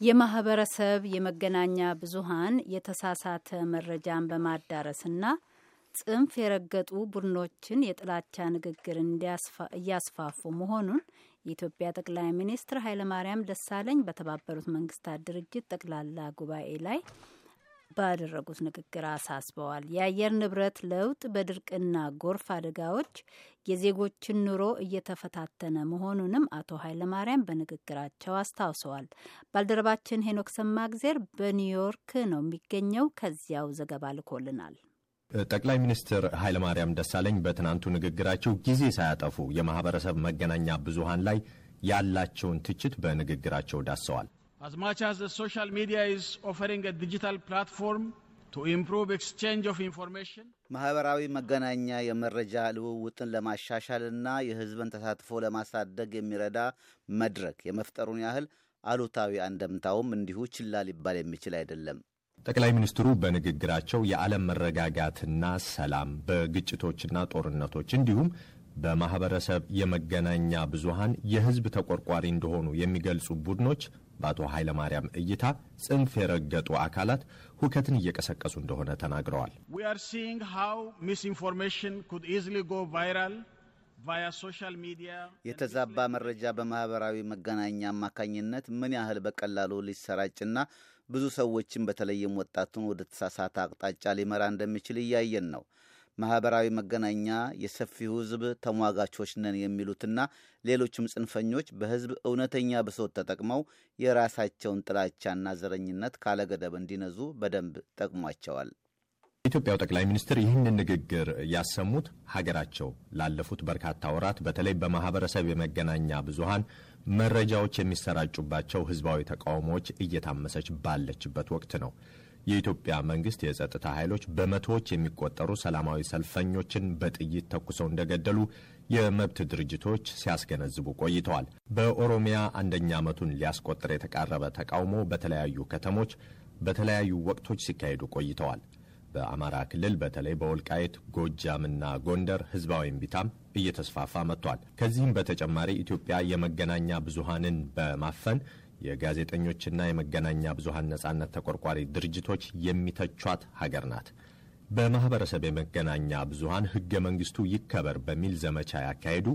የማህበረሰብ የመገናኛ ብዙሃን የተሳሳተ መረጃን በማዳረስና ጽንፍ የረገጡ ቡድኖችን የጥላቻ ንግግር እያስፋፉ መሆኑን የኢትዮጵያ ጠቅላይ ሚኒስትር ኃይለማርያም ደሳለኝ በተባበሩት መንግስታት ድርጅት ጠቅላላ ጉባኤ ላይ ባደረጉት ንግግር አሳስበዋል። የአየር ንብረት ለውጥ በድርቅና ጎርፍ አደጋዎች የዜጎችን ኑሮ እየተፈታተነ መሆኑንም አቶ ኃይለማርያም በንግግራቸው አስታውሰዋል። ባልደረባችን ሄኖክ ሰማግዜር በኒውዮርክ ነው የሚገኘው። ከዚያው ዘገባ ልኮልናል። ጠቅላይ ሚኒስትር ኃይለማርያም ደሳለኝ በትናንቱ ንግግራቸው ጊዜ ሳያጠፉ የማህበረሰብ መገናኛ ብዙሃን ላይ ያላቸውን ትችት በንግግራቸው ዳሰዋል። As much as the social media is offering a digital platform to improve exchange of information, ማህበራዊ መገናኛ የመረጃ ልውውጥን ለማሻሻልና የሕዝብን ተሳትፎ ለማሳደግ የሚረዳ መድረክ የመፍጠሩን ያህል አሉታዊ አንደምታውም እንዲሁ ችላ ሊባል የሚችል አይደለም። ጠቅላይ ሚኒስትሩ በንግግራቸው የዓለም መረጋጋትና ሰላም በግጭቶችና ጦርነቶች እንዲሁም በማህበረሰብ የመገናኛ ብዙሃን የህዝብ ተቆርቋሪ እንደሆኑ የሚገልጹ ቡድኖች በአቶ ኃይለማርያም እይታ ጽንፍ የረገጡ አካላት ሁከትን እየቀሰቀሱ እንደሆነ ተናግረዋል። we are seeing how misinformation could easily go viral via social media. የተዛባ መረጃ በማህበራዊ መገናኛ አማካኝነት ምን ያህል በቀላሉ ሊሰራጭና ብዙ ሰዎችን በተለይም ወጣቱን ወደ ተሳሳተ አቅጣጫ ሊመራ እንደሚችል እያየን ነው። ማህበራዊ መገናኛ የሰፊው ሕዝብ ተሟጋቾች ነን የሚሉትና ሌሎችም ጽንፈኞች በሕዝብ እውነተኛ ብሶት ተጠቅመው የራሳቸውን ጥላቻና ዘረኝነት ካለገደብ እንዲነዙ በደንብ ጠቅሟቸዋል። የኢትዮጵያው ጠቅላይ ሚኒስትር ይህንን ንግግር ያሰሙት ሀገራቸው ላለፉት በርካታ ወራት በተለይ በማህበረሰብ የመገናኛ ብዙሃን መረጃዎች የሚሰራጩባቸው ህዝባዊ ተቃውሞዎች እየታመሰች ባለችበት ወቅት ነው። የኢትዮጵያ መንግስት የጸጥታ ኃይሎች በመቶዎች የሚቆጠሩ ሰላማዊ ሰልፈኞችን በጥይት ተኩሰው እንደገደሉ የመብት ድርጅቶች ሲያስገነዝቡ ቆይተዋል። በኦሮሚያ አንደኛ ዓመቱን ሊያስቆጥር የተቃረበ ተቃውሞ በተለያዩ ከተሞች በተለያዩ ወቅቶች ሲካሄዱ ቆይተዋል። በአማራ ክልል በተለይ በወልቃይት ጎጃምና ጎንደር ህዝባዊ እምቢታም እየተስፋፋ መጥቷል። ከዚህም በተጨማሪ ኢትዮጵያ የመገናኛ ብዙሃንን በማፈን የጋዜጠኞችና የመገናኛ ብዙሃን ነጻነት ተቆርቋሪ ድርጅቶች የሚተቿት ሀገር ናት። በማህበረሰብ የመገናኛ ብዙሃን ህገ መንግስቱ ይከበር በሚል ዘመቻ ያካሄዱ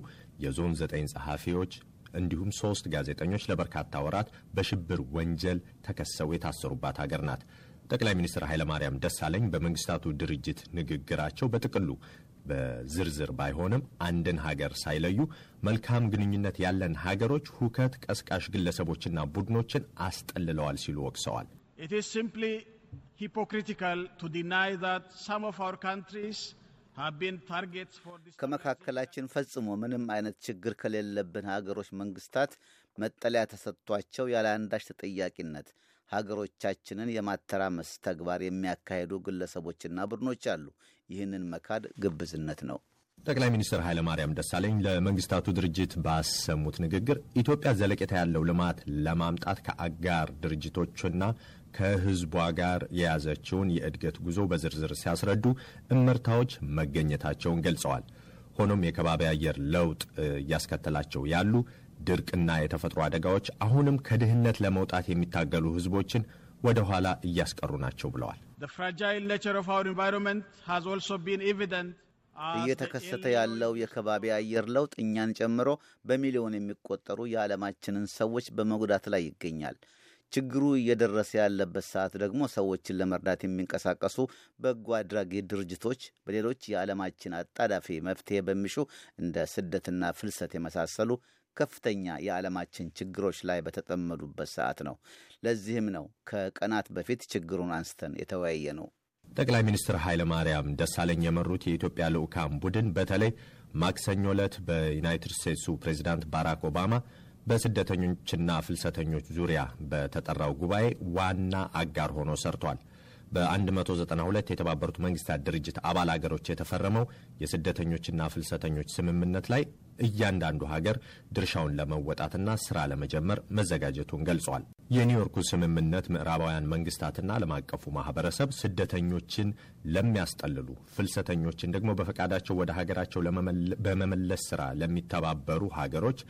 የዞን ዘጠኝ ጸሐፊዎች እንዲሁም ሶስት ጋዜጠኞች ለበርካታ ወራት በሽብር ወንጀል ተከሰው የታሰሩባት ሀገር ናት። ጠቅላይ ሚኒስትር ኃይለማርያም ደሳለኝ በመንግስታቱ ድርጅት ንግግራቸው በጥቅሉ በዝርዝር ባይሆንም አንድን ሀገር ሳይለዩ መልካም ግንኙነት ያለን ሀገሮች ሁከት ቀስቃሽ ግለሰቦችና ቡድኖችን አስጠልለዋል ሲሉ ወቅሰዋል። It is simply hypocritical to deny that some of our countries. ከመካከላችን ፈጽሞ ምንም አይነት ችግር ከሌለብን ሀገሮች መንግስታት መጠለያ ተሰጥቷቸው ያለ አንዳች ተጠያቂነት ሀገሮቻችንን የማተራመስ ተግባር የሚያካሄዱ ግለሰቦችና ቡድኖች አሉ። ይህንን መካድ ግብዝነት ነው። ጠቅላይ ሚኒስትር ኃይለማርያም ደሳለኝ ለመንግስታቱ ድርጅት ባሰሙት ንግግር ኢትዮጵያ ዘለቄታ ያለው ልማት ለማምጣት ከአጋር ድርጅቶችና ከሕዝቧ ጋር የያዘችውን የእድገት ጉዞ በዝርዝር ሲያስረዱ እመርታዎች መገኘታቸውን ገልጸዋል። ሆኖም የከባቢ አየር ለውጥ እያስከተላቸው ያሉ ድርቅና የተፈጥሮ አደጋዎች አሁንም ከድህነት ለመውጣት የሚታገሉ ሕዝቦችን ወደ ኋላ እያስቀሩ ናቸው ብለዋል። The fragile nature of our environment has also been evident as the እየተከሰተ ያለው የከባቢ አየር ለውጥ እኛን ጨምሮ በሚሊዮን የሚቆጠሩ የዓለማችንን ሰዎች በመጉዳት ላይ ይገኛል። ችግሩ እየደረሰ ያለበት ሰዓት ደግሞ ሰዎችን ለመርዳት የሚንቀሳቀሱ በጎ አድራጊ ድርጅቶች በሌሎች የዓለማችን አጣዳፊ መፍትሄ በሚሹ እንደ ስደትና ፍልሰት የመሳሰሉ ከፍተኛ የዓለማችን ችግሮች ላይ በተጠመዱበት ሰዓት ነው። ለዚህም ነው ከቀናት በፊት ችግሩን አንስተን የተወያየ ነው። ጠቅላይ ሚኒስትር ኃይለ ማርያም ደሳለኝ የመሩት የኢትዮጵያ ልዑካን ቡድን በተለይ ማክሰኞ ዕለት በዩናይትድ ስቴትሱ ፕሬዚዳንት ባራክ ኦባማ በስደተኞችና ፍልሰተኞች ዙሪያ በተጠራው ጉባኤ ዋና አጋር ሆኖ ሰርቷል። በ192 የተባበሩት መንግስታት ድርጅት አባል አገሮች የተፈረመው የስደተኞችና ፍልሰተኞች ስምምነት ላይ እያንዳንዱ ሀገር ድርሻውን ለመወጣትና ስራ ለመጀመር መዘጋጀቱን ገልጿል። የኒውዮርኩ ስምምነት ምዕራባውያን መንግስታትና ዓለም አቀፉ ማህበረሰብ ስደተኞችን ለሚያስጠልሉ፣ ፍልሰተኞችን ደግሞ በፈቃዳቸው ወደ ሀገራቸው በመመለስ ስራ ለሚተባበሩ ሀገሮች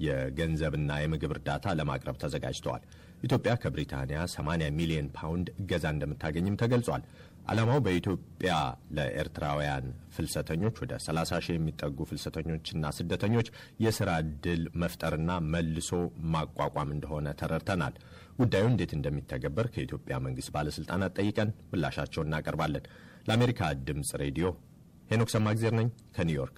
የገንዘብና የምግብ እርዳታ ለማቅረብ ተዘጋጅተዋል። ኢትዮጵያ ከብሪታንያ 80 ሚሊዮን ፓውንድ እገዛ እንደምታገኝም ተገልጿል። ዓላማው በኢትዮጵያ ለኤርትራውያን ፍልሰተኞች ወደ 30 ሺህ የሚጠጉ ፍልሰተኞችና ስደተኞች የሥራ ዕድል መፍጠርና መልሶ ማቋቋም እንደሆነ ተረድተናል። ጉዳዩ እንዴት እንደሚተገበር ከኢትዮጵያ መንግሥት ባለሥልጣናት ጠይቀን ምላሻቸውን እናቀርባለን። ለአሜሪካ ድምፅ ሬዲዮ ሄኖክ ሰማግዜር ነኝ ከኒውዮርክ።